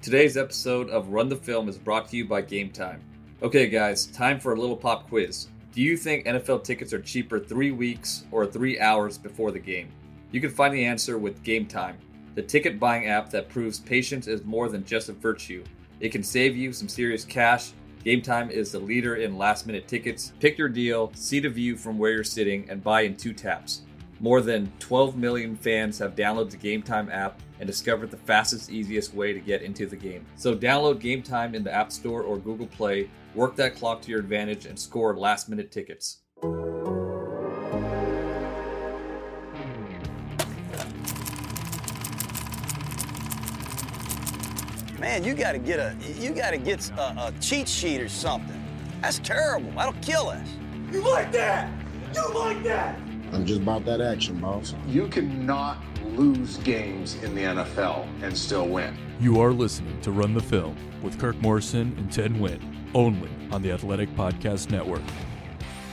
Today's episode of Run the Film is brought to you by Game Time. Okay, guys, time for a little pop quiz. Do you think NFL tickets are cheaper three weeks or three hours before the game? You can find the answer with Game Time, the ticket buying app that proves patience is more than just a virtue. It can save you some serious cash. Game Time is the leader in last minute tickets. Pick your deal, see the view from where you're sitting, and buy in two taps. More than 12 million fans have downloaded the Game Time app and discovered the fastest, easiest way to get into the game. So download Game Time in the App Store or Google Play, work that clock to your advantage, and score last minute tickets. Man, you gotta get a you gotta get a, a cheat sheet or something. That's terrible. That'll kill us. You like that? You like that? I'm just about that action, boss. You cannot lose games in the NFL and still win. You are listening to Run the Film with Kirk Morrison and Ted Nguyen, only on the Athletic Podcast Network.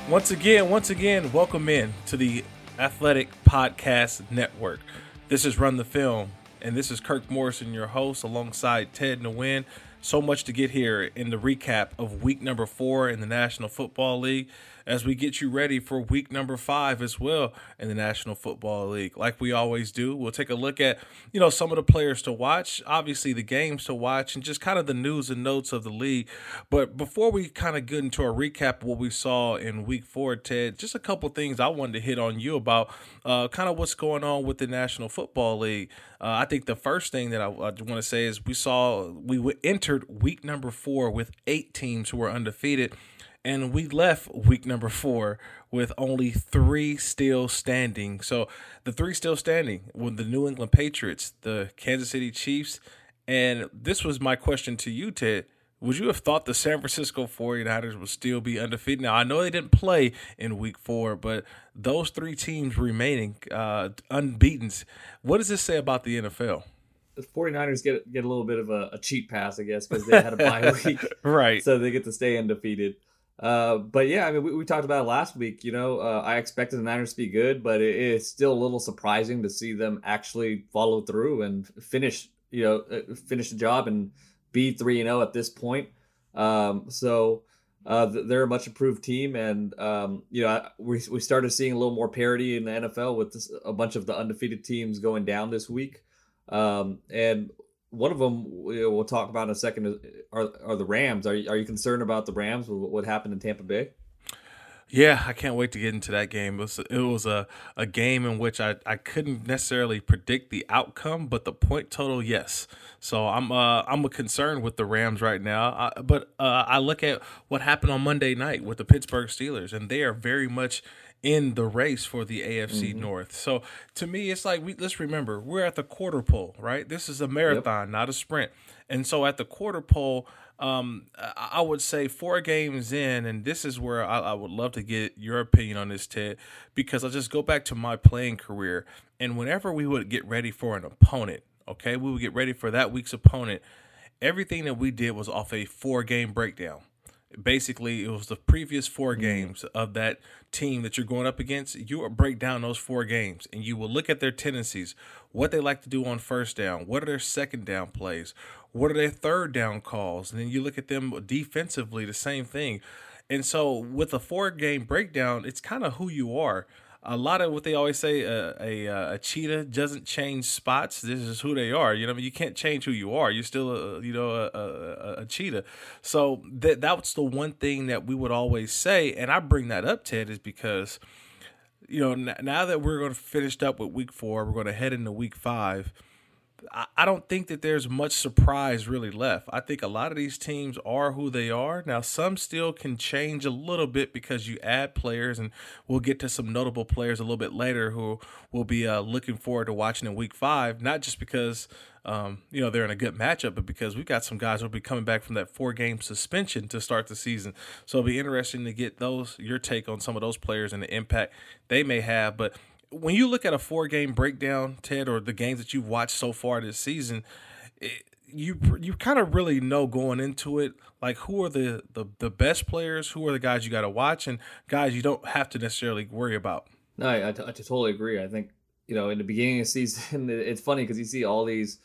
Once again, once again, welcome in to the Athletic Podcast Network. This is Run the Film, and this is Kirk Morrison, your host, alongside Ted Nguyen. So much to get here in the recap of week number four in the National Football League as we get you ready for week number five as well in the National Football League. Like we always do, we'll take a look at, you know, some of the players to watch, obviously the games to watch, and just kind of the news and notes of the league. But before we kind of get into a recap of what we saw in week four, Ted, just a couple things I wanted to hit on you about uh, kind of what's going on with the National Football League. Uh, I think the first thing that I, I want to say is we saw we entered week number four with eight teams who were undefeated and we left week number four with only three still standing. So the three still standing were the New England Patriots, the Kansas City Chiefs, and this was my question to you, Ted. Would you have thought the San Francisco 49ers would still be undefeated? Now, I know they didn't play in week four, but those three teams remaining uh, unbeaten, what does this say about the NFL? The 49ers get get a little bit of a, a cheat pass, I guess, because they had a bye week. right. So they get to stay undefeated. Uh, but yeah, I mean, we, we talked about it last week. You know, uh, I expected the Niners to be good, but it is still a little surprising to see them actually follow through and finish. You know, uh, finish the job and be three and zero oh at this point. Um, so uh, they're a much improved team, and um, you know, we we started seeing a little more parity in the NFL with this, a bunch of the undefeated teams going down this week. Um, and one of them we'll talk about in a second are, are the Rams. Are you, are you concerned about the Rams what happened in Tampa Bay? Yeah, I can't wait to get into that game. It was, it was a, a game in which I, I couldn't necessarily predict the outcome, but the point total, yes. So I'm uh, I'm a concern with the Rams right now. I, but uh, I look at what happened on Monday night with the Pittsburgh Steelers, and they are very much in the race for the AFC mm-hmm. North. So to me, it's like we let's remember we're at the quarter pole, right? This is a marathon, yep. not a sprint. And so at the quarter pole, um, I would say four games in, and this is where I, I, would love to get your opinion on this, Ted, because I'll just go back to my playing career. And whenever we would get ready for an opponent, okay, we would get ready for that week's opponent, everything that we did was off a four game breakdown basically it was the previous four mm-hmm. games of that team that you're going up against you break down those four games and you will look at their tendencies what they like to do on first down what are their second down plays what are their third down calls and then you look at them defensively the same thing and so with a four game breakdown it's kind of who you are a lot of what they always say uh, a, a, a cheetah doesn't change spots. This is who they are you know you can't change who you are. You're still a you know a, a, a, cheetah. So that that's the one thing that we would always say and i bring that up ted is because you know now that we're going to finish up with week four we're going to head into week five I don't think that there's much surprise really left. I think a lot of these teams are who they are. Now, some still can change a little bit because you add players, and we'll get to some notable players a little bit later who will be uh, looking forward to watching in week five, not just because. Um, you know, they're in a good matchup, but because we've got some guys who'll be coming back from that four game suspension to start the season. So it'll be interesting to get those your take on some of those players and the impact they may have. But when you look at a four game breakdown, Ted, or the games that you've watched so far this season, it, you you kind of really know going into it like who are the, the the best players, who are the guys you got to watch, and guys you don't have to necessarily worry about. No, I, I, t- I totally agree. I think you know in the beginning of the season, it's funny because you see all these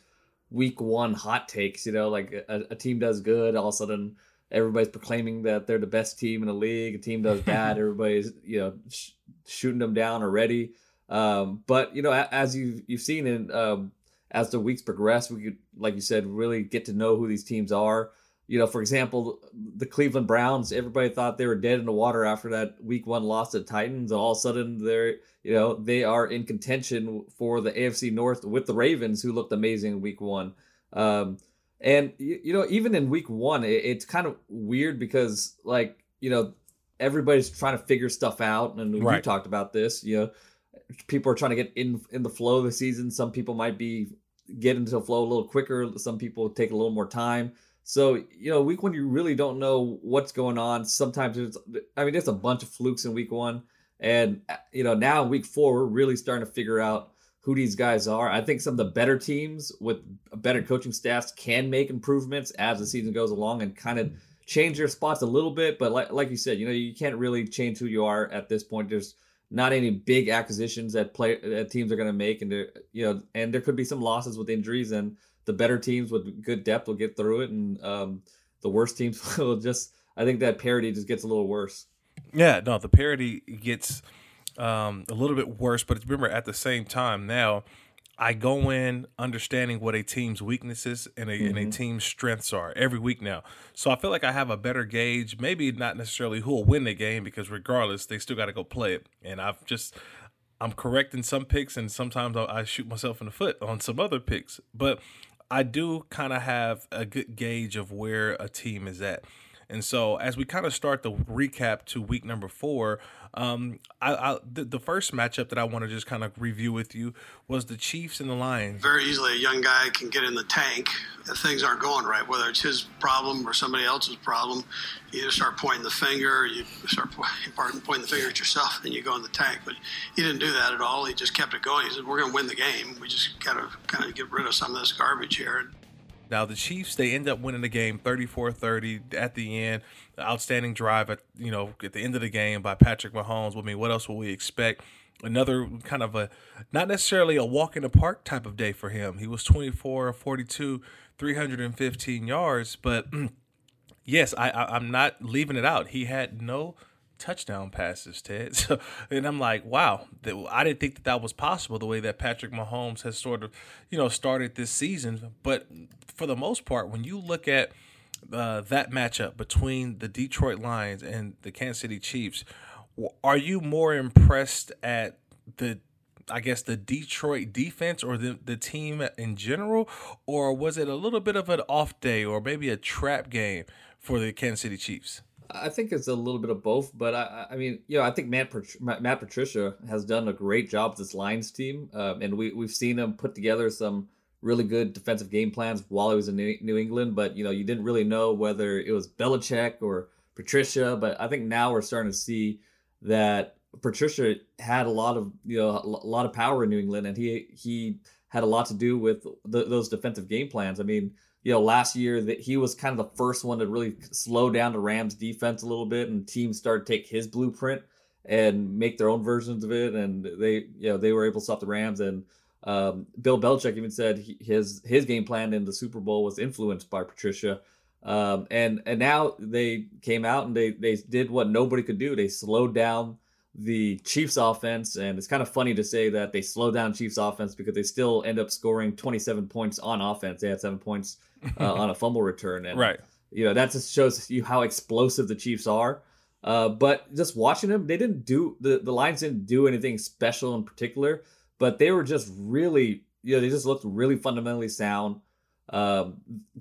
week one hot takes. You know, like a, a team does good, all of a sudden everybody's proclaiming that they're the best team in the league. A team does bad, everybody's you know sh- shooting them down already. Um, but you know, as you've you've seen in um, as the weeks progress, we could, like you said, really get to know who these teams are. You know, for example, the Cleveland Browns. Everybody thought they were dead in the water after that Week One loss to the Titans, and all of a sudden they're you know they are in contention for the AFC North with the Ravens, who looked amazing in Week One. Um, and you, know, even in Week One, it, it's kind of weird because like you know everybody's trying to figure stuff out, and right. we talked about this. You know, people are trying to get in in the flow of the season. Some people might be get into the flow a little quicker. Some people take a little more time. So, you know, week one, you really don't know what's going on. Sometimes it's, I mean, there's a bunch of flukes in week one. And, uh, you know, now in week four, we're really starting to figure out who these guys are. I think some of the better teams with better coaching staffs can make improvements as the season goes along and kind of change their spots a little bit. But like, like you said, you know, you can't really change who you are at this point. There's, not any big acquisitions that play that teams are going to make, and you know, and there could be some losses with injuries, and the better teams with good depth will get through it, and um, the worst teams will just. I think that parity just gets a little worse. Yeah, no, the parity gets um, a little bit worse, but remember at the same time now I go in understanding what a team's weaknesses and a, mm-hmm. and a, mm-hmm. team's strengths are every week now. So I feel like I have a better gauge, maybe not necessarily who will win the game because regardless, they still got to go play it. And I've just, I'm correcting some picks and sometimes I, I shoot myself in the foot on some other picks. But I do kind of have a good gauge of where a team is at. And so as we kind of start the recap to week number four, um, I, I the, the, first matchup that I want to just kind of review with you was the Chiefs and the Lions. Very easily, a young guy can get in the tank if things aren't going right, whether it's his problem or somebody else's problem. You just start pointing the finger, you start pointing the finger at yourself, and you go in the tank. But he didn't do that at all. He just kept it going. He said, "We're going to win the game. We just got to kind of get rid of some of this garbage here." Now the Chiefs they end up winning the game 34-30 at the end. Outstanding drive at you know at the end of the game by Patrick Mahomes. I mean, what else would we expect? Another kind of a not necessarily a walk in the park type of day for him. He was 24 42, 315 yards, but yes, I, I I'm not leaving it out. He had no touchdown passes, Ted. So, and I'm like, wow, I didn't think that that was possible the way that Patrick Mahomes has sort of, you know, started this season. But for the most part, when you look at uh, that matchup between the Detroit Lions and the Kansas City Chiefs, are you more impressed at the I guess the Detroit defense or the the team in general, or was it a little bit of an off day or maybe a trap game for the Kansas City Chiefs? I think it's a little bit of both, but I, I mean, you know, I think Matt Matt Patricia has done a great job with this Lions team, um, and we we've seen him put together some really good defensive game plans while he was in New England. But you know, you didn't really know whether it was Belichick or Patricia. But I think now we're starting to see that Patricia had a lot of you know a lot of power in New England, and he he had a lot to do with the, those defensive game plans. I mean you know, last year that he was kind of the first one to really slow down the Rams defense a little bit and teams started to take his blueprint and make their own versions of it. And they, you know, they were able to stop the Rams. And um, Bill Belichick even said he, his, his game plan in the Super Bowl was influenced by Patricia. Um, and, and now they came out and they, they did what nobody could do. They slowed down the Chiefs offense, and it's kind of funny to say that they slow down Chiefs offense because they still end up scoring 27 points on offense. They had seven points uh, on a fumble return. And, right. You know, that just shows you how explosive the Chiefs are. Uh, but just watching them, they didn't do the, the Lions didn't do anything special in particular, but they were just really, you know, they just looked really fundamentally sound. Um,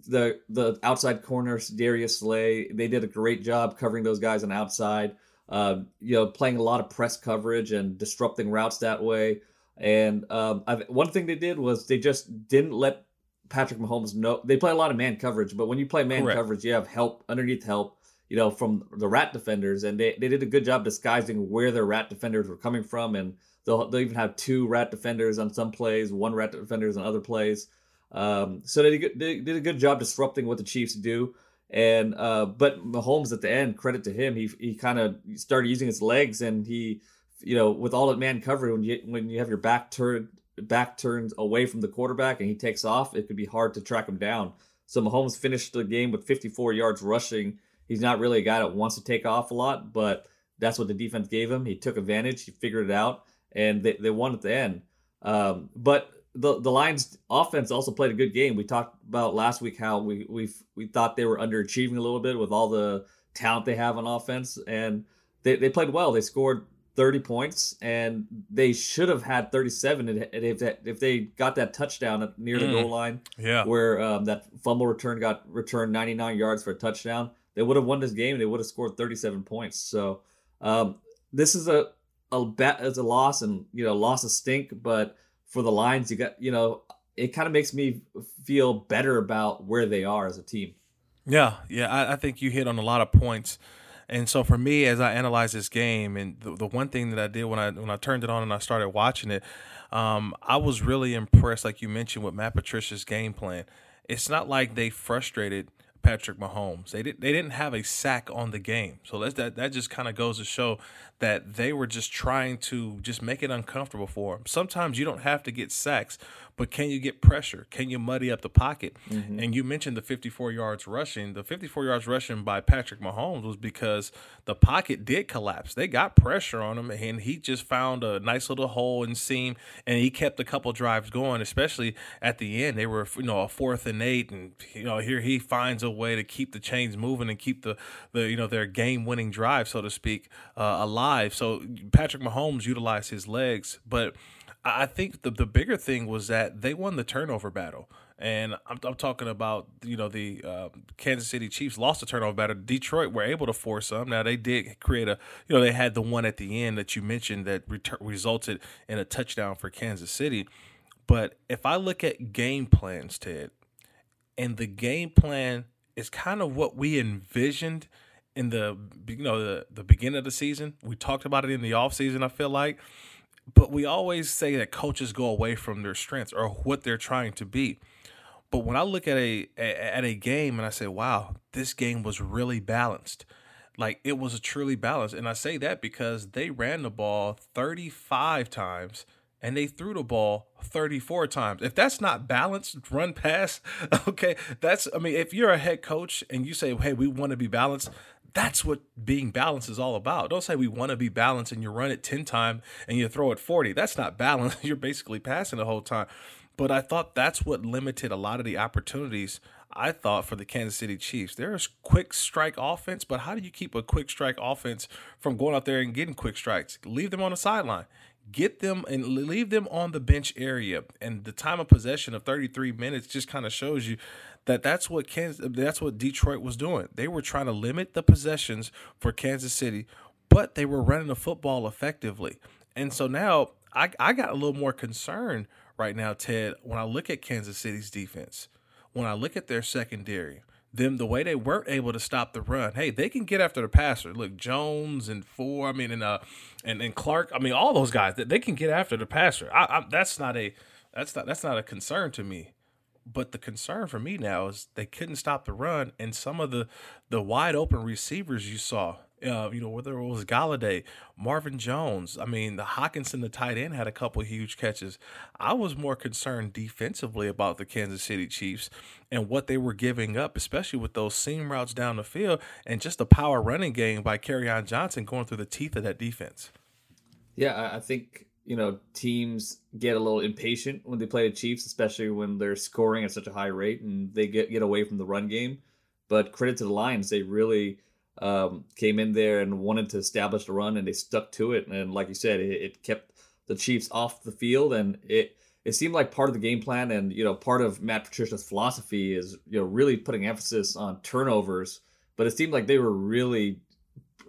the the outside corners, Darius Slay, they did a great job covering those guys on outside. Uh, you know, playing a lot of press coverage and disrupting routes that way. And um, one thing they did was they just didn't let Patrick Mahomes know they play a lot of man coverage, but when you play man Correct. coverage, you have help underneath help, you know, from the rat defenders, and they, they did a good job disguising where their rat defenders were coming from, and they'll they'll even have two rat defenders on some plays, one rat defenders on other plays. Um, so they did, they did a good job disrupting what the Chiefs do. And uh, but Mahomes at the end, credit to him, he he kind of started using his legs, and he, you know, with all that man covered, when you when you have your back turned back turns away from the quarterback and he takes off, it could be hard to track him down. So Mahomes finished the game with 54 yards rushing. He's not really a guy that wants to take off a lot, but that's what the defense gave him. He took advantage, he figured it out, and they, they won at the end. Um, but the the Lions offense also played a good game. We talked about last week how we we we thought they were underachieving a little bit with all the talent they have on offense, and they, they played well. They scored 30 points, and they should have had 37 if they, if they got that touchdown near the mm. goal line, yeah, where um, that fumble return got returned 99 yards for a touchdown. They would have won this game. They would have scored 37 points. So um, this is a a bet as a loss, and you know, loss of stink, but for the Lions, you got you know, it kind of makes me feel better about where they are as a team. Yeah, yeah, I, I think you hit on a lot of points. And so for me, as I analyze this game, and the, the one thing that I did when I when I turned it on and I started watching it, um, I was really impressed, like you mentioned, with Matt Patricia's game plan. It's not like they frustrated Patrick Mahomes. They didn't they didn't have a sack on the game. So that that, that just kind of goes to show that they were just trying to just make it uncomfortable for him. Sometimes you don't have to get sacks, but can you get pressure? Can you muddy up the pocket? Mm-hmm. And you mentioned the 54 yards rushing. The 54 yards rushing by Patrick Mahomes was because the pocket did collapse. They got pressure on him, and he just found a nice little hole and seam, and he kept a couple drives going, especially at the end. They were, you know, a fourth and eight, and you know, here he finds a way to keep the chains moving and keep the, the you know, their game winning drive, so to speak, uh, alive. So Patrick Mahomes utilized his legs, but I think the the bigger thing was that they won the turnover battle. And I'm, I'm talking about, you know, the uh, Kansas City Chiefs lost the turnover battle. Detroit were able to force some. Now, they did create a, you know, they had the one at the end that you mentioned that retur- resulted in a touchdown for Kansas City. But if I look at game plans, Ted, and the game plan is kind of what we envisioned – in the you know the, the beginning of the season. We talked about it in the off season. I feel like, but we always say that coaches go away from their strengths or what they're trying to be. But when I look at a at a game and I say, "Wow, this game was really balanced," like it was a truly balanced, and I say that because they ran the ball 35 times and they threw the ball 34 times. If that's not balanced, run pass, okay, that's I mean, if you're a head coach and you say, "Hey, we want to be balanced," that's what being balanced is all about. Don't say we want to be balanced and you run it 10 times and you throw it 40. That's not balanced. You're basically passing the whole time. But I thought that's what limited a lot of the opportunities I thought for the Kansas City Chiefs. There's quick strike offense, but how do you keep a quick strike offense from going out there and getting quick strikes? Leave them on the sideline. Get them and leave them on the bench area. And the time of possession of 33 minutes just kind of shows you that that's what Kansas, that's what Detroit was doing. They were trying to limit the possessions for Kansas City, but they were running the football effectively. And so now I, I got a little more concerned right now, Ted, when I look at Kansas City's defense, when I look at their secondary, them the way they weren't able to stop the run. Hey, they can get after the passer. Look, Jones and Four, I mean, and uh, and and Clark. I mean, all those guys that they can get after the passer. I, I, that's not a that's not that's not a concern to me. But the concern for me now is they couldn't stop the run, and some of the the wide open receivers you saw, uh, you know, whether it was Golladay, Marvin Jones, I mean, the Hockenson, the tight end, had a couple huge catches. I was more concerned defensively about the Kansas City Chiefs and what they were giving up, especially with those seam routes down the field and just the power running game by Kerryon Johnson going through the teeth of that defense. Yeah, I think you know teams get a little impatient when they play the Chiefs, especially when they're scoring at such a high rate and they get get away from the run game. But credit to the Lions, they really um, came in there and wanted to establish the run, and they stuck to it. And like you said, it, it kept the Chiefs off the field, and it it seemed like part of the game plan, and you know, part of Matt Patricia's philosophy is you know really putting emphasis on turnovers. But it seemed like they were really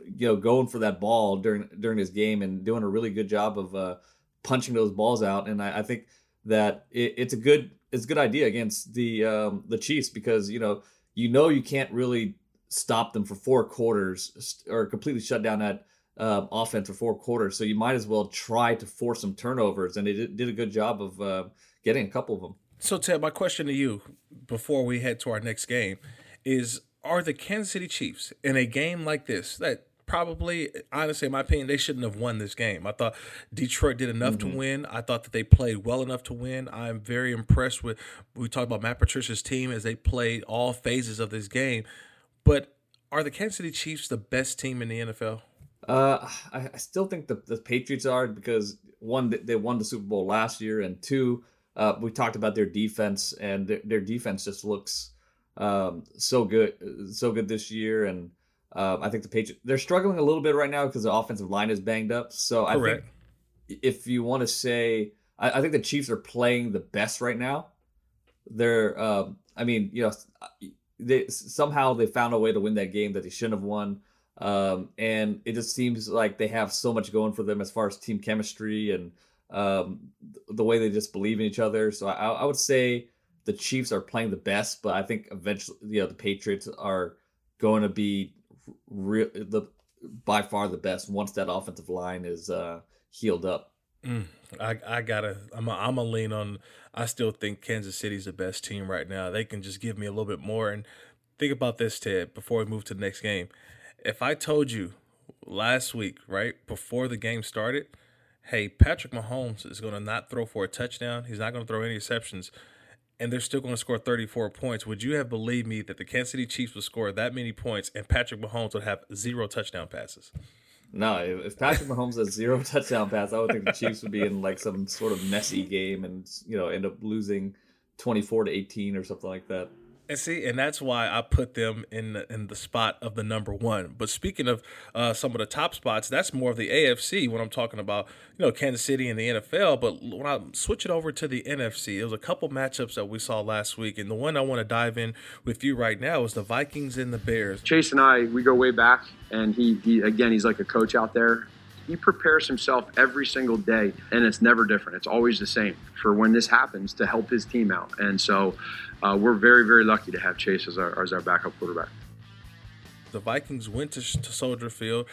you know going for that ball during during this game and doing a really good job of uh, punching those balls out. And I, I think that it, it's a good it's a good idea against the um, the Chiefs because you know you know you can't really stop them for four quarters or completely shut down that uh, offense for four quarters. So you might as well try to force some turnovers, and they did, did a good job of uh, getting a couple of them. So Ted, my question to you before we head to our next game is: Are the Kansas City Chiefs in a game like this that probably, honestly, in my opinion, they shouldn't have won this game. I thought Detroit did enough Mm-hmm. to win. I thought that they played well enough to win. I'm very impressed with. We talked about Matt Patricia's team as they played all phases of this game. But are the Kansas City Chiefs the best team in the NFL? Uh, I, I still think the, the Patriots are because one, they- won the Super Bowl last year, and two, uh, we talked about their defense, and their, their defense just looks um, so good, so good this year. And um, I think the Patriots they're struggling a little bit right now because the offensive line is banged up. So I Correct. think if you want to say, I, I think the Chiefs are playing the best right now. They're, um, I mean, you know, they somehow they found a way to win that game that they shouldn't have won. Um, and it just seems like they have so much going for them as far as team chemistry and um, the way they just believe in each other. So I, I would say the Chiefs are playing the best, but I think eventually, you know, the Patriots are going to be real the by far the best once that offensive line is uh, healed up. Mm, I I gotta I'm a, I'm a lean on. I still think Kansas City's the best team right now. They can just give me a little bit more. And think about this, Ted. Before we move to the next game, if I told you last week, right before the game started, hey, Patrick Mahomes is going to not throw for a touchdown. He's not going to throw any exceptions. And they're still going to score 34 points. Would you have believed me that the Kansas City Chiefs would score that many points and Patrick Mahomes would have zero touchdown passes? No, if Patrick Mahomes has zero touchdown pass, I would think the Chiefs would be in like some sort of messy game and you know end up losing twenty four to eighteen or something like that. And see, and that's why I put them in the, in the spot of the number one. But speaking of uh, some of the top spots, that's more of the AFC when I'm talking about you know Kansas City and the NFL. But when I switch it over to the NFC, there was a couple matchups that we saw last week, and the one I want to dive in with you right now is the Vikings and the Bears. Chase and I, we go way back, and he, he again, he's like a coach out there. He prepares himself every single day, and it's never different. It's always the same for when this happens to help his team out. And so, uh, we're very, very lucky to have Chase as our, as our backup quarterback. the Vikings went to, to Soldier Field,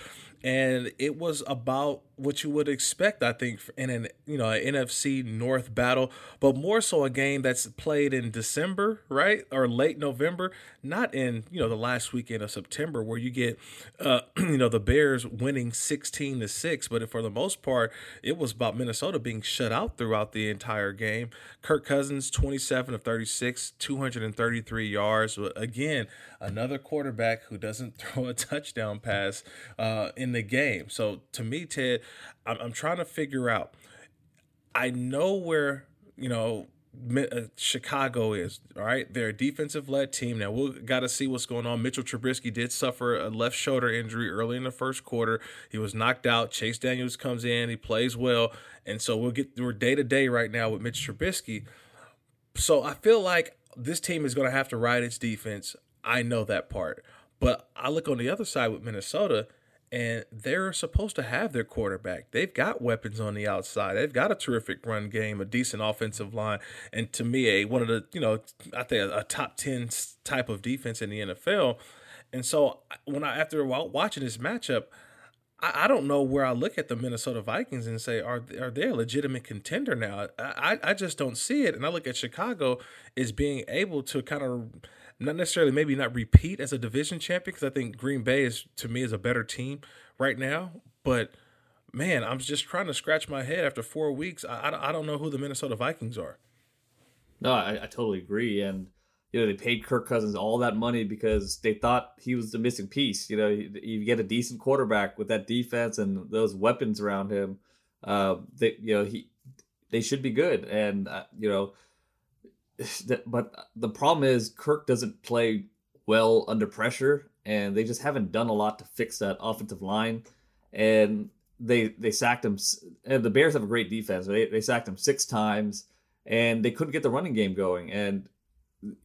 and it was about what you would expect, I think, in an you know an NFC North battle, but more so a game that's played in December, right, or late November, not in you know the last weekend of September, where you get uh, you know the Bears winning sixteen to six, but for the most part, it was about Minnesota being shut out throughout the entire game. Kirk Cousins, twenty seven of thirty six, two hundred and thirty three yards. Again, another quarterback who doesn't throw a touchdown pass uh, in the game. So to me, Ted, I'm, I'm trying to figure out. I know where you know uh, Chicago is. All right, they're a defensive led team. Now we'll got to see what's going on. Mitchell Trubisky did suffer a left shoulder injury early in the first quarter. He was knocked out. Chase Daniels comes in. He plays well, and so we'll get we're day to day right now with Mitch Trubisky. So I feel like this team is going to have to ride its defense. I know that part. But I look on the other side with Minnesota, and they're supposed to have their quarterback. They've got weapons on the outside. They've got a terrific run game, a decent offensive line, and to me, a one of the you know I think a, a top ten type of defense in the NFL. And so when I after watching this matchup, I, I don't know where I look at the Minnesota Vikings and say, are are they a legitimate contender now? I, I just don't see it. And I look at Chicago as being able to kind of not necessarily maybe not repeat as a division champion because I think Green Bay is to me is a better team right now. But man, I'm just trying to scratch my head after four weeks. I, I, I don't know who the Minnesota Vikings are. No, I, I totally agree. And you know they paid Kirk Cousins all that money because they thought he was the missing piece. You know, you, you get a decent quarterback with that defense and those weapons around him. Uh, they you know he they should be good. And uh, you know, but the problem is Kirk doesn't play well under pressure, and they just haven't done a lot to fix that offensive line. And they they sacked him. And the Bears have a great defense. They they sacked him six times, and they couldn't get the running game going. And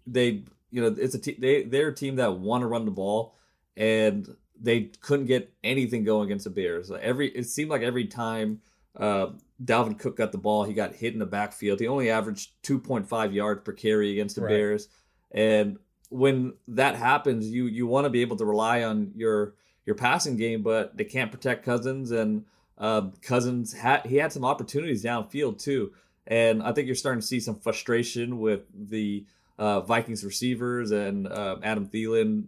they you know it's a they they're a team that want to run the ball, and they couldn't get anything going against the Bears. Every it seemed like every time uh, Dalvin Cook got the ball, he got hit in the backfield. He only averaged 2.5 yards per carry against the Right. Bears, and when that happens, you you want to be able to rely on your your passing game, but they can't protect Cousins, and uh, Cousins had he had some opportunities downfield too, and I think you're starting to see some frustration with the uh, Vikings receivers and uh, Adam Thielen.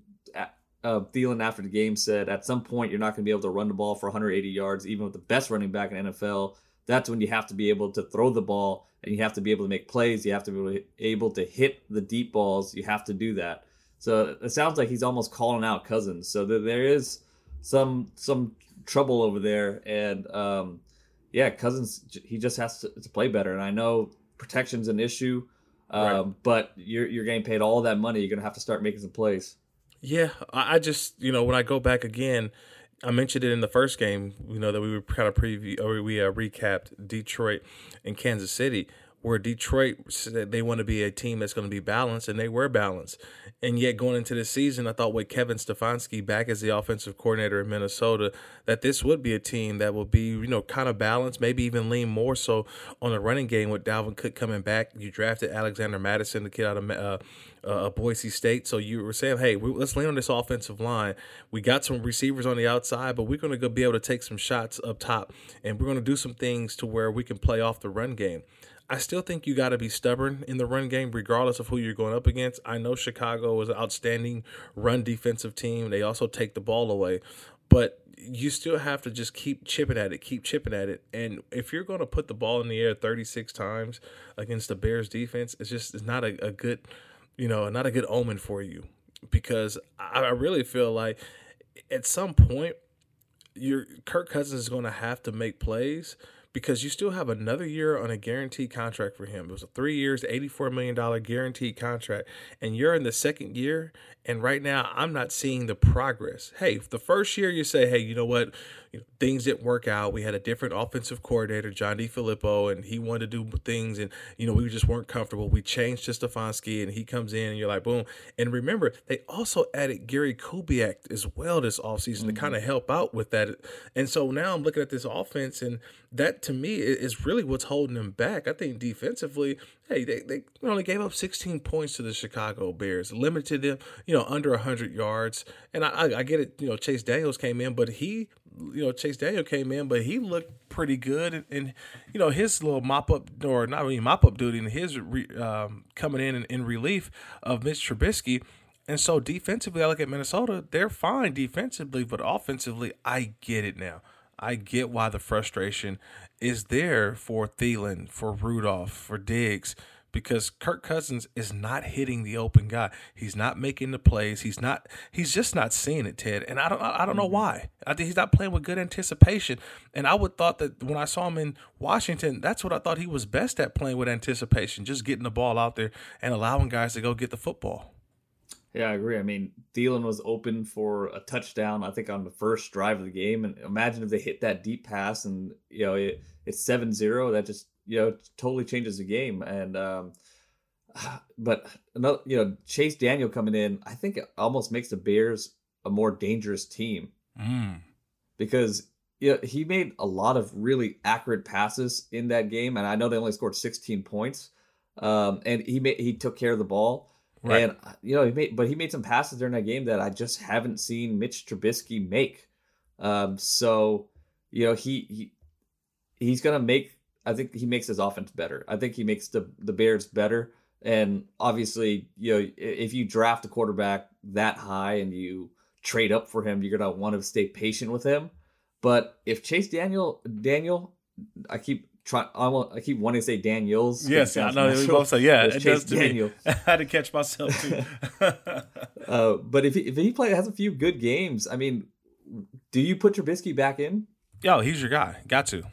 Uh, Thielen after the game said, at some point you're not going to be able to run the ball for 180 yards, even with the best running back in NFL. That's when you have to be able to throw the ball and you have to be able to make plays. You have to be able to hit the deep balls. You have to do that. So it sounds like he's almost calling out Cousins. So there is some some trouble over there, and um, yeah, Cousins he just has to, to play better. And I know protection's an issue. Um, right. But you're you're getting paid all that money. You're gonna have to start making some plays. Yeah, I just you know when I go back again, I mentioned it in the first game. You know that we were kind of preview or we uh, recapped Detroit and Kansas City where Detroit said they want to be a team that's going to be balanced, and they were balanced. And yet, going into the season, I thought with Kevin Stefanski back as the offensive coordinator in Minnesota, that this would be a team that will be, you know, kind of balanced, maybe even lean more so on the running game with Dalvin Cook coming back. You drafted Alexander Mattison, the kid out of uh, uh, Boise State. So you were saying, hey, we, let's lean on this offensive line. We got some receivers on the outside, but we're going to go be able to take some shots up top, and we're going to do some things to where we can play off the run game. I still think you got to be stubborn in the run game, regardless of who you're going up against. I know Chicago is an outstanding run defensive team. They also take the ball away, but you still have to just keep chipping at it, keep chipping at it. And if you're going to put the ball in the air 36 times against the Bears defense, it's just it's not a, a good, you know, not a good omen for you because I, I really feel like at some point your Kirk Cousins is going to have to make plays because you still have another year on a guaranteed contract for him. It was a three years, $84 million guaranteed contract. And you're in the second year. And right now, I'm not seeing the progress. Hey, the first year you say, hey, you know what? you know, things didn't work out. We had a different offensive coordinator, John DeFilippo, and he wanted to do things, and you know we just weren't comfortable. We changed to Stefanski, and he comes in, and you're like, boom. And remember, they also added Gary Kubiak as well this offseason mm-hmm. to kind of help out with that. And so now I'm looking at this offense, and that to me is really what's holding them back. I think defensively, hey, they, they only gave up 16 points to the Chicago Bears, limited them, you know, under 100 yards. And I, I get it, you know, Chase Daniels came in, but he you know Chase Daniel came in, but he looked pretty good, and, and you know his little mop up or not really mop up duty, and his re, um, coming in, in in relief of Mitch Trubisky. And so defensively, I look at Minnesota; they're fine defensively, but offensively, I get it now. I get why the frustration is there for Thielen, for Rudolph, for Diggs because Kirk Cousins is not hitting the open guy. He's not making the plays. He's not. He's just not seeing it, Ted. And I don't. I don't know mm-hmm. why. I think he's not playing with good anticipation. And I would thought that when I saw him in Washington, that's what I thought he was best at playing with anticipation, just getting the ball out there and allowing guys to go get the football. Yeah, I agree. I mean, Thielen was open for a touchdown, I think, on the first drive of the game. And imagine if they hit that deep pass and, you know, it, it's 7 0. That just you know totally changes the game. And um, but another, you know, Chase Daniel coming in, I think it almost makes the Bears a more dangerous team mm. because you know, he made a lot of really accurate passes in that game, and I know they only scored 16 points. Um, and he made he took care of the ball. Right. And you know, he made but he made some passes during that game that I just haven't seen Mitch Trubisky make. Um, so you know, he, he he's gonna make I think he makes his offense better. I think he makes the the Bears better. And obviously, you know, if you draft a quarterback that high and you trade up for him, you're gonna want to stay patient with him. But if Chase Daniel Daniel, I keep trying. I, want, I keep wanting to say Daniels. Yes, I know. We both say yeah. It Chase does to Daniel. Me. I had to catch myself too. uh, but if he, if he play has a few good games, I mean, do you put Trubisky back in? Yo, he's your guy. Got to.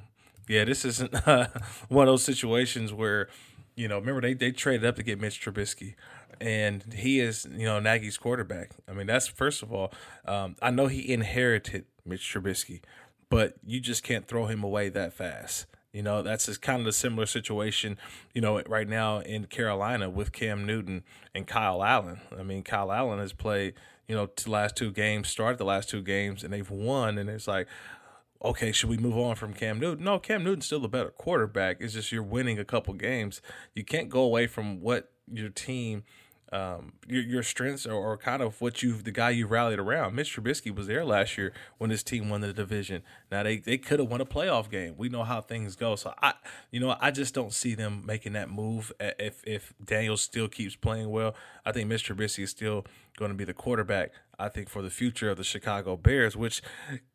Yeah, this isn't uh, one of those situations where, you know, remember they, they traded up to get Mitch Trubisky, and he is, you know, Nagy's quarterback. I mean, that's first of all, um, I know he inherited Mitch Trubisky, but you just can't throw him away that fast. You know, that's just kind of a similar situation, you know, right now in Carolina with Cam Newton and Kyle Allen. I mean, Kyle Allen has played, you know, the last two games, started the last two games, and they've won. And it's like, okay, should we move on from Cam Newton? No, Cam Newton's still the better quarterback. It's just you're winning a couple games. You can't go away from what your team um, your, your strengths or, or, kind of what you've the guy you rallied around. Mitch Trubisky was there last year when his team won the division. Now they, they could have won a playoff game. We know how things go. So I you know I just don't see them making that move if if Daniel still keeps playing well. I think Mitch Trubisky is still going to be the quarterback. I think for the future of the Chicago Bears, which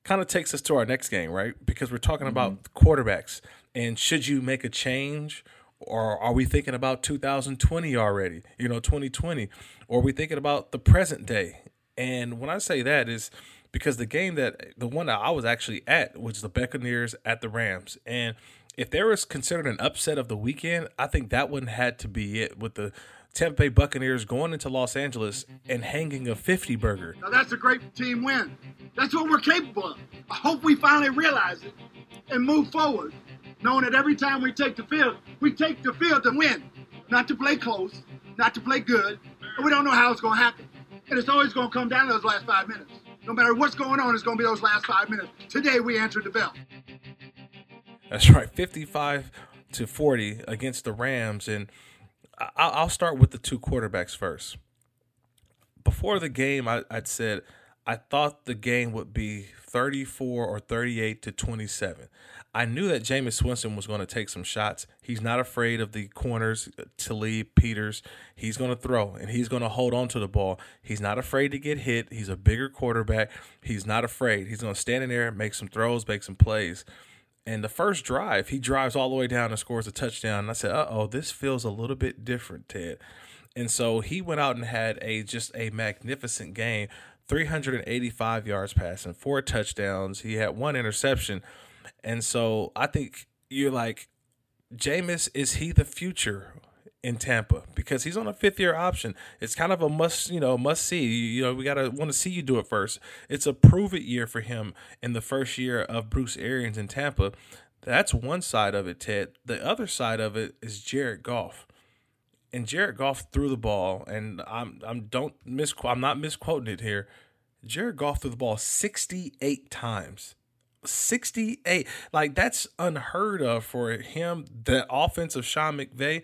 kind of takes us to our next game, right? Because we're talking mm-hmm. about quarterbacks and should you make a change or are we thinking about 2020 already? You know, 2020, or are we thinking about the present day? And when I say that is because the game that the one that I was actually at was the Buccaneers at the Rams, and if there was considered an upset of the weekend, I think that one had to be it with the Tampa Bay Buccaneers going into Los Angeles and hanging a 50 burger. Now that's a great team win. That's what we're capable of. I hope we finally realize it and move forward knowing that every time we take the field, we take the field to win, not to play close, not to play good, and we don't know how it's going to happen. And it's always going to come down to those last five minutes. No matter what's going on, it's going to be those last five minutes. Today, we answered the bell. That's right, 55 to 40 against the Rams. And I'll start with the two quarterbacks first. Before the game, I, would said I thought the game would be 34 or 38 to 27. I knew that Jameis Winston was going to take some shots. He's not afraid of the corners, Talib, Peters. He's going to throw and he's going to hold on to the ball. He's not afraid to get hit. He's a bigger quarterback. He's not afraid. He's going to stand in there, make some throws, make some plays. And the first drive, he drives all the way down and scores a touchdown. And I said, uh oh, this feels a little bit different, Ted. And so he went out and had a just a magnificent game 385 yards passing, four touchdowns. He had one interception. And so I think you're like, Jameis, is he the future in Tampa? Because he's on a fifth year option. It's kind of a must, you know, must see. You know, we gotta want to see you do it first. It's a prove it year for him in the first year of Bruce Arians in Tampa. That's one side of it, Ted. The other side of it is Jared Goff. And Jared Goff threw the ball, and I'm I'm don't misquote I'm not misquoting it here. Jared Goff threw the ball 68 times. 68. Like that's unheard of for him. The offense of Sean McVay,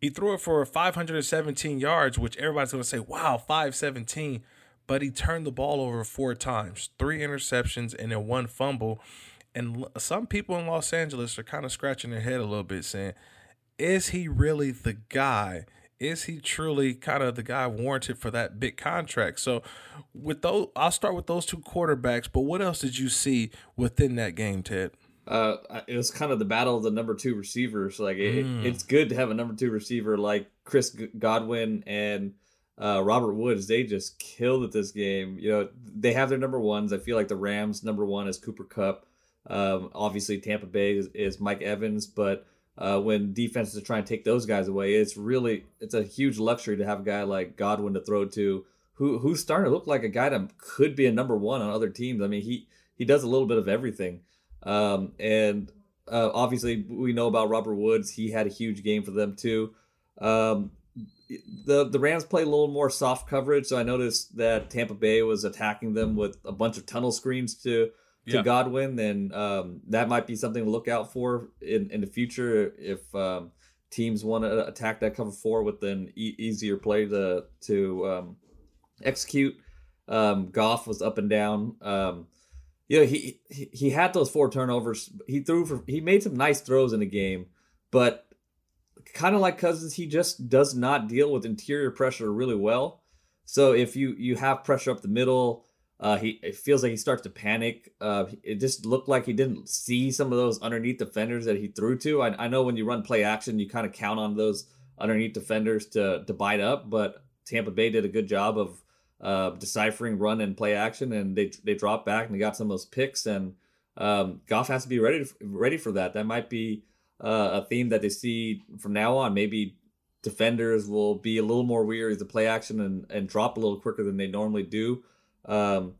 he threw it for 517 yards, which everybody's going to say, wow, 517. But he turned the ball over four times, three interceptions, and then one fumble. And some people in Los Angeles are kind of scratching their head a little bit saying, is he really the guy? is he truly kind of the guy warranted for that big contract? So, with those, I'll start with those two quarterbacks. But what else did you see within that game, Ted? Uh, it was kind of the battle of the number two receivers. Like it, mm. it's good to have a number two receiver like Chris Godwin and uh, Robert Woods. They just killed at this game. You know, they have their number ones. I feel like the Rams' number one is Cooper Kupp. Um, obviously, Tampa Bay is, is Mike Evans, but uh, when defenses are trying to take those guys away. It's really it's a huge luxury to have a guy like Godwin to throw to, who who's starting to look like a guy that could be a number one on other teams. I mean, he he does a little bit of everything, um, and uh, obviously we know about Robert Woods. He had a huge game for them too. Um, the the Rams play a little more soft coverage, so I noticed that Tampa Bay was attacking them with a bunch of tunnel screens to to yeah. Godwin, then um, that might be something to look out for in, in the future if um, teams want to attack that cover four with an e- easier play to to um, execute. Um, Goff was up and down. Um, you know, he, he he had those four turnovers. He threw for he made some nice throws in the game, but kind of like Cousins, he just does not deal with interior pressure really well. So if you you have pressure up the middle uh, he it feels like he starts to panic. Uh, it just looked like he didn't see some of those underneath defenders that he threw to. I, I know when you run play action, you kind of count on those underneath defenders to to bite up, but Tampa Bay did a good job of uh, deciphering run and play action, and they they dropped back and they got some of those picks. And um, Goff has to be ready ready for that. That might be uh, a theme that they see from now on. Maybe defenders will be a little more weary to play action and, and drop a little quicker than they normally do. Um,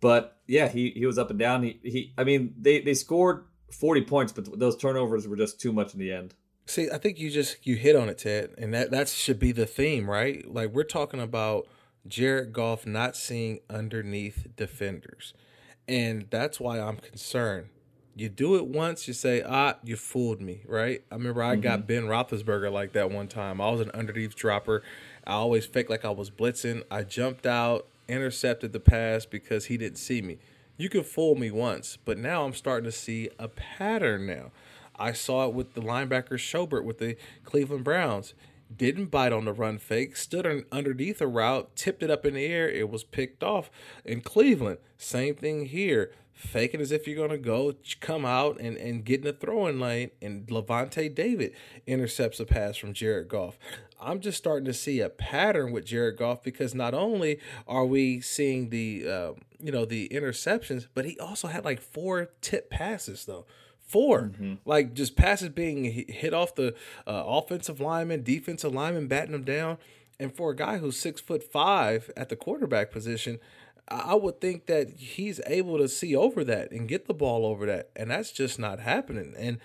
but yeah, he, he was up and down. He, he I mean, they, they scored 40 points, but those turnovers were just too much in the end. See, I think you just you hit on it, Ted, and that that should be the theme, right? Like we're talking about Jared Goff not seeing underneath defenders, and that's why I'm concerned. You do it once, you say, "Ah, you fooled me," right? I remember I mm-hmm. got Ben Roethlisberger like that one time. I was an underneath dropper, I always fake like I was blitzing. I jumped out, intercepted the pass because he didn't see me. You could fool me once, but now I'm starting to see a pattern now. I saw it with the linebacker Schobert with the Cleveland Browns. Didn't bite on the run fake, stood underneath a route, tipped it up in the air, it was picked off. In Cleveland, same thing here. Fake it as if you're going to go, come out and, and get in the throwing lane, and Lavonte David intercepts a pass from Jared Goff. I'm just starting to see a pattern with Jared Goff because not only are we seeing the uh, you know the interceptions, but he also had like four tip passes though. 4 mm-hmm. like just passes being hit off the uh, offensive lineman, defensive lineman, batting them down. And for a guy who's six foot five at the quarterback position, I would think that he's able to see over that and get the ball over that, and that's just not happening. And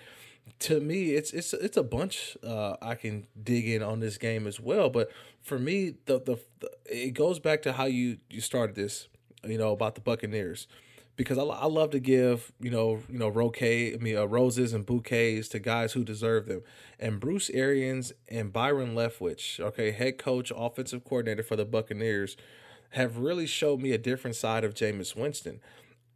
to me, it's it's it's a bunch uh, I can dig in on this game as well. But for me, the, the, the it goes back to how you you started this, you know, about the Buccaneers, because I, I love to give you know you know roquet, I mean uh, roses and bouquets to guys who deserve them. And Bruce Arians and Byron Leftwich, okay, head coach, offensive coordinator for the Buccaneers, have really showed me a different side of Jameis Winston.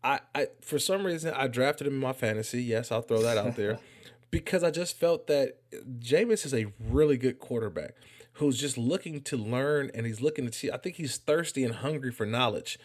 I, I for some reason I drafted him in my fantasy. Yes, I'll throw that out there. because I just felt that Jameis is a really good quarterback who's just looking to learn and he's looking to see. I think he's thirsty and hungry for knowledge.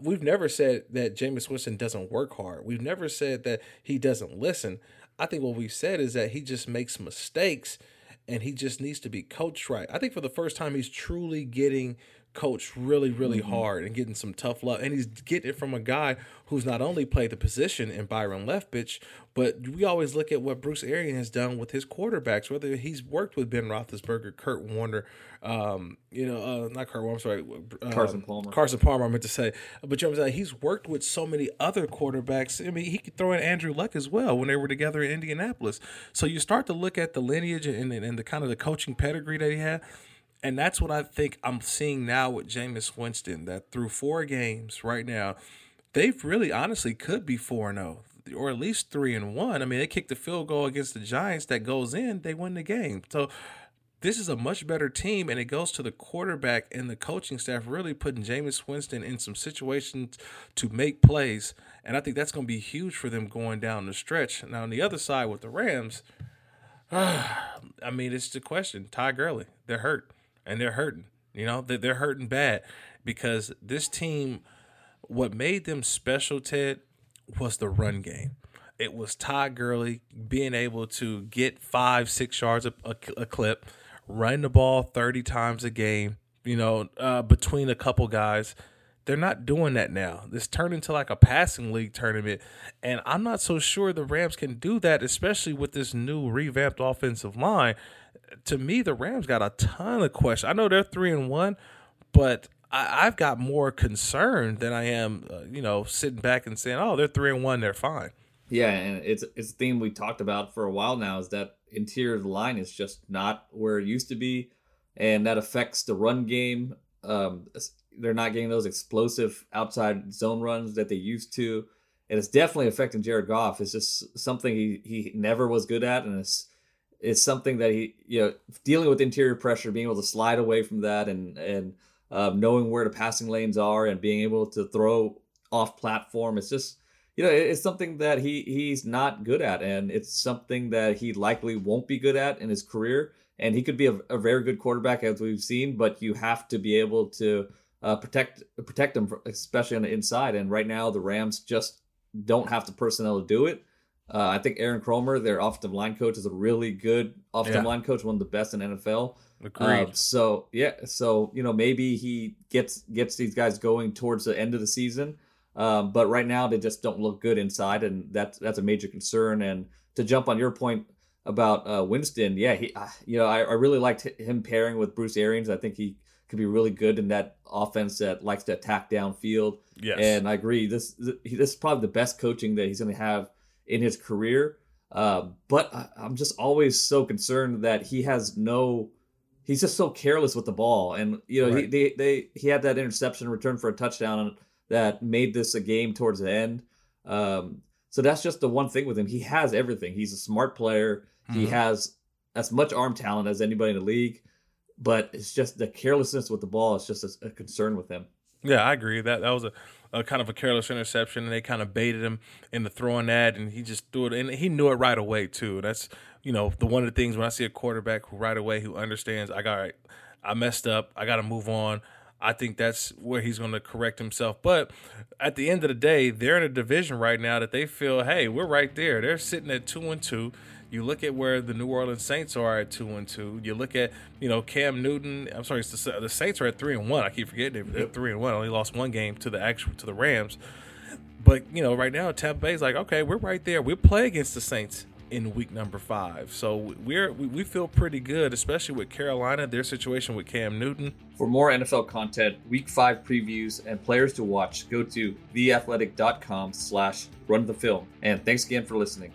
We've never said that Jameis Winston doesn't work hard. We've never said that he doesn't listen. I think what we've said is that he just makes mistakes and he just needs to be coached right. I think for the first time, he's truly getting coached really, really mm-hmm. hard and getting some tough love. And he's getting it from a guy who's not only played the position in Byron Leftwich, but we always look at what Bruce Arians has done with his quarterbacks, whether he's worked with Ben Roethlisberger, Kurt Warner, um, you know, uh, not Kurt Warner, I'm sorry, uh, Carson Palmer. Carson Palmer, I meant to say. But you know what I'm saying? He's worked with so many other quarterbacks. I mean, he could throw in Andrew Luck as well when they were together in Indianapolis. So you start to look at the lineage and, and, and the kind of the coaching pedigree that he had and that's what I think I'm seeing now with Jameis Winston. That through four games right now, they've really honestly could be four and zero, oh, or at least three and one. I mean, they kicked the field goal against the Giants that goes in, they win the game. So this is a much better team, and it goes to the quarterback and the coaching staff really putting Jameis Winston in some situations to make plays, and I think that's going to be huge for them going down the stretch. Now on the other side with the Rams. I mean, it's the question. Todd Gurley, they're hurt and they're hurting. You know, they're hurting bad because this team, what made them special, Ted, was the run game. It was Todd Gurley being able to get five, six yards a, a, a clip, run the ball 30 times a game, you know, uh, between a couple guys. They're not doing that now. This turned into like a passing league tournament. And I'm not so sure the Rams can do that, especially with this new revamped offensive line to me, the Rams got a ton of questions. I know they're three and one, but I, have got more concern than I am, uh, you know, sitting back and saying, "Oh, they're three and one, they're fine." Yeah, and it's it's a theme we talked about for a while now is that interior line is just not where it used to be, and that affects the run game. Um, they're not getting those explosive outside zone runs that they used to, and it's definitely affecting Jared Goff. It's just something he he never was good at, and it's it's something that he you know dealing with interior pressure, being able to slide away from that, and and um, knowing where the passing lanes are, and being able to throw off platform. It's just you know it's something that he he's not good at, and it's something that he likely won't be good at in his career. And he could be a, a very good quarterback as we've seen, but you have to be able to uh, protect protect him, especially on the inside. And right now, the Rams just don't have the personnel to do it. Uh, I think Aaron Kromer, their offensive line coach, is a really good offensive yeah. line coach, one of the best in NFL. Agreed. Uh, so yeah, so you know maybe he gets gets these guys going towards the end of the season, um, but right now they just don't look good inside, and that's that's a major concern. And to jump on your point about uh, Winston, yeah, he uh, you know I, I really liked him pairing with Bruce Arians. I think he could be really good in that offense that likes to attack downfield. Yes, and I agree. This this is probably the best coaching that he's going to have in his career. Uh, but I, I'm just always so concerned that he has no. He's just so careless with the ball, and you know right. he they, they he had that interception return for a touchdown that made this a game towards the end. Um, so that's just the one thing with him. He has everything. He's a smart player. Mm-hmm. He has as much arm talent as anybody in the league. but it's just the carelessness with the ball is just a, a concern with him. Yeah, I agree. That that was a, a kind of a careless interception, and they kind of baited him into throwing that, and he just threw it, and he knew it right away too. That's you know the one of the things when I see a quarterback who right away who understands I got I messed up, I got to move on. I think that's where he's going to correct himself. But at the end of the day, they're in a division right now that they feel, hey, we're right there. They're sitting at two and two. You look at where the New Orleans Saints are at two and two. You look at you know Cam Newton. I'm sorry, the, the Saints are at three and one. I keep forgetting they're three and one. Only lost one game to the actual to the Rams. But you know, right now Tampa Bay's like, okay, we're right there. We play against the Saints in week number five. So we're we feel pretty good, especially with Carolina, their situation with Cam Newton. For more NFL content, week five previews, and players to watch, go to theathletic.com slash run the film. And thanks again for listening.